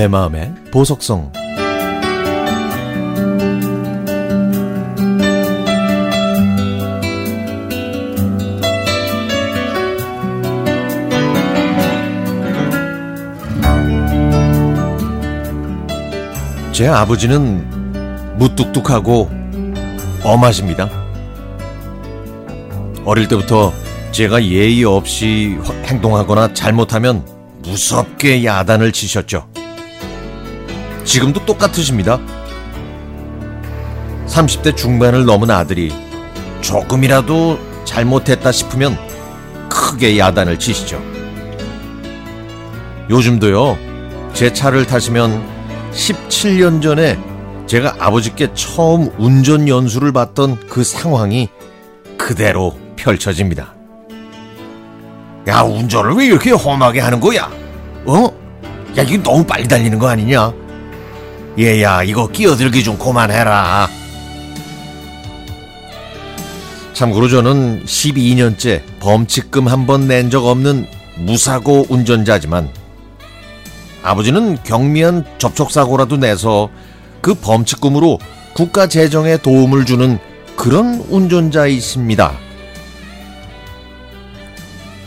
내 마음의 보석성 제 아버지는 무뚝뚝하고 엄하십니다. 어릴 때부터 제가 예의 없이 행동하거나 잘못하면 무섭게 야단을 치셨죠. 지금도 똑같으십니다. 30대 중반을 넘은 아들이 조금이라도 잘못했다 싶으면 크게 야단을 치시죠. 요즘도요, 제 차를 타시면 17년 전에 제가 아버지께 처음 운전 연수를 받던 그 상황이 그대로 펼쳐집니다. 야, 운전을 왜 이렇게 험하게 하는 거야? 어? 야, 이거 너무 빨리 달리는 거 아니냐? 얘야, 이거 끼어들기 좀 그만해라. 참고로 저는 12년째 범칙금 한 번 낸 적 없는 무사고 운전자지만 아버지는 경미한 접촉사고라도 내서 그 범칙금으로 국가 재정에 도움을 주는 그런 운전자이십니다.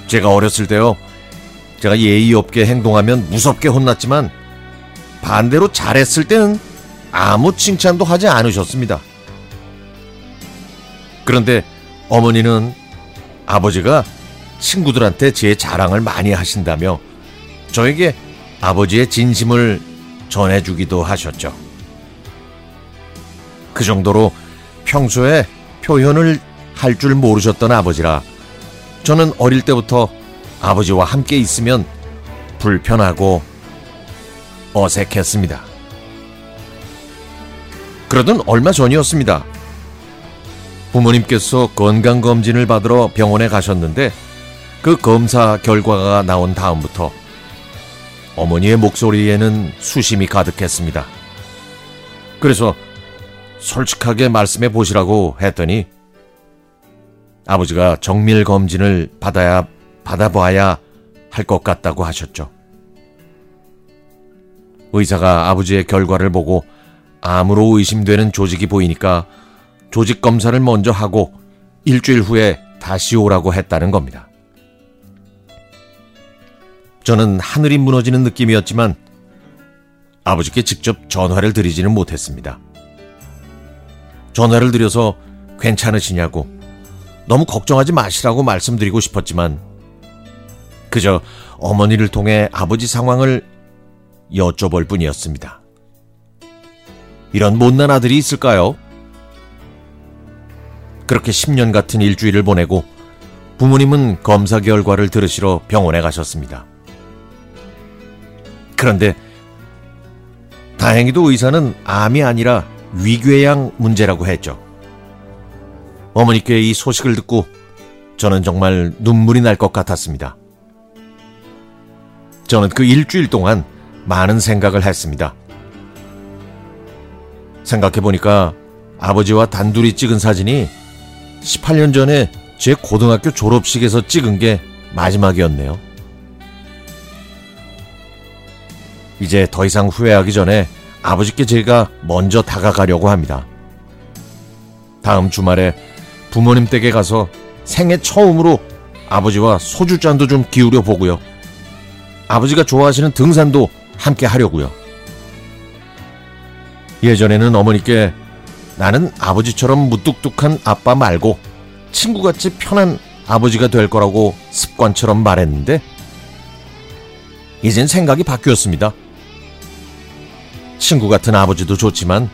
제가 어렸을 때요, 제가 예의 없게 행동하면 무섭게 혼났지만 반대로 잘했을 때는 아무 칭찬도 하지 않으셨습니다. 그런데 어머니는 아버지가 친구들한테 제 자랑을 많이 하신다며 저에게 아버지의 진심을 전해주기도 하셨죠. 그 정도로 평소에 표현을 할 줄 모르셨던 아버지라 저는 어릴 때부터 아버지와 함께 있으면 불편하고 어색했습니다. 그러던 얼마 전이었습니다. 부모님께서 건강검진을 받으러 병원에 가셨는데 그 검사 결과가 나온 다음부터 어머니의 목소리에는 수심이 가득했습니다. 그래서 솔직하게 말씀해 보시라고 했더니 아버지가 정밀 검진을 받아야 받아봐야 할 것 같다고 하셨죠. 의사가 아버지의 결과를 보고 암으로 의심되는 조직이 보이니까 조직 검사를 먼저 하고 일주일 후에 다시 오라고 했다는 겁니다. 저는 하늘이 무너지는 느낌이었지만 아버지께 직접 전화를 드리지는 못했습니다. 전화를 드려서 괜찮으시냐고 너무 걱정하지 마시라고 말씀드리고 싶었지만 그저 어머니를 통해 아버지 상황을 여쭤볼 뿐이었습니다. 이런 못난 아들이 있을까요? 그렇게 10년 같은 일주일을 보내고 부모님은 검사 결과를 들으시러 병원에 가셨습니다. 그런데 다행히도 의사는 암이 아니라 위궤양 문제라고 했죠. 어머니께 이 소식을 듣고 저는 정말 눈물이 날 것 같았습니다. 저는 그 일주일 동안 많은 생각을 했습니다. 생각해보니까 아버지와 단둘이 찍은 사진이 18년 전에 제 고등학교 졸업식에서 찍은 게 마지막이었네요. 이제 더 이상 후회하기 전에 아버지께 제가 먼저 다가가려고 합니다. 다음 주말에 부모님 댁에 가서 생애 처음으로 아버지와 소주잔도 좀 기울여 보고요. 아버지가 좋아하시는 등산도 함께 하려고요. 예전에는 어머니께 나는 아버지처럼 무뚝뚝한 아빠 말고 친구같이 편한 아버지가 될 거라고 습관처럼 말했는데 이젠 생각이 바뀌었습니다. 친구 같은 아버지도 좋지만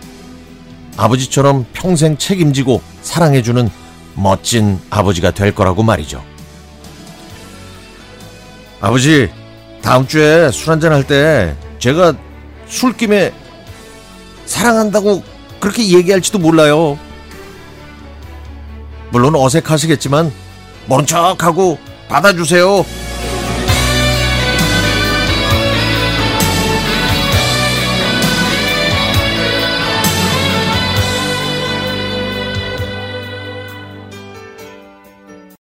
아버지처럼 평생 책임지고 사랑해주는 멋진 아버지가 될 거라고 말이죠. 아버지, 다음 주에 술 한잔 할 때 제가 술김에 사랑한다고 그렇게 얘기할지도 몰라요. 물론 어색하시겠지만 모른 척하고 받아주세요.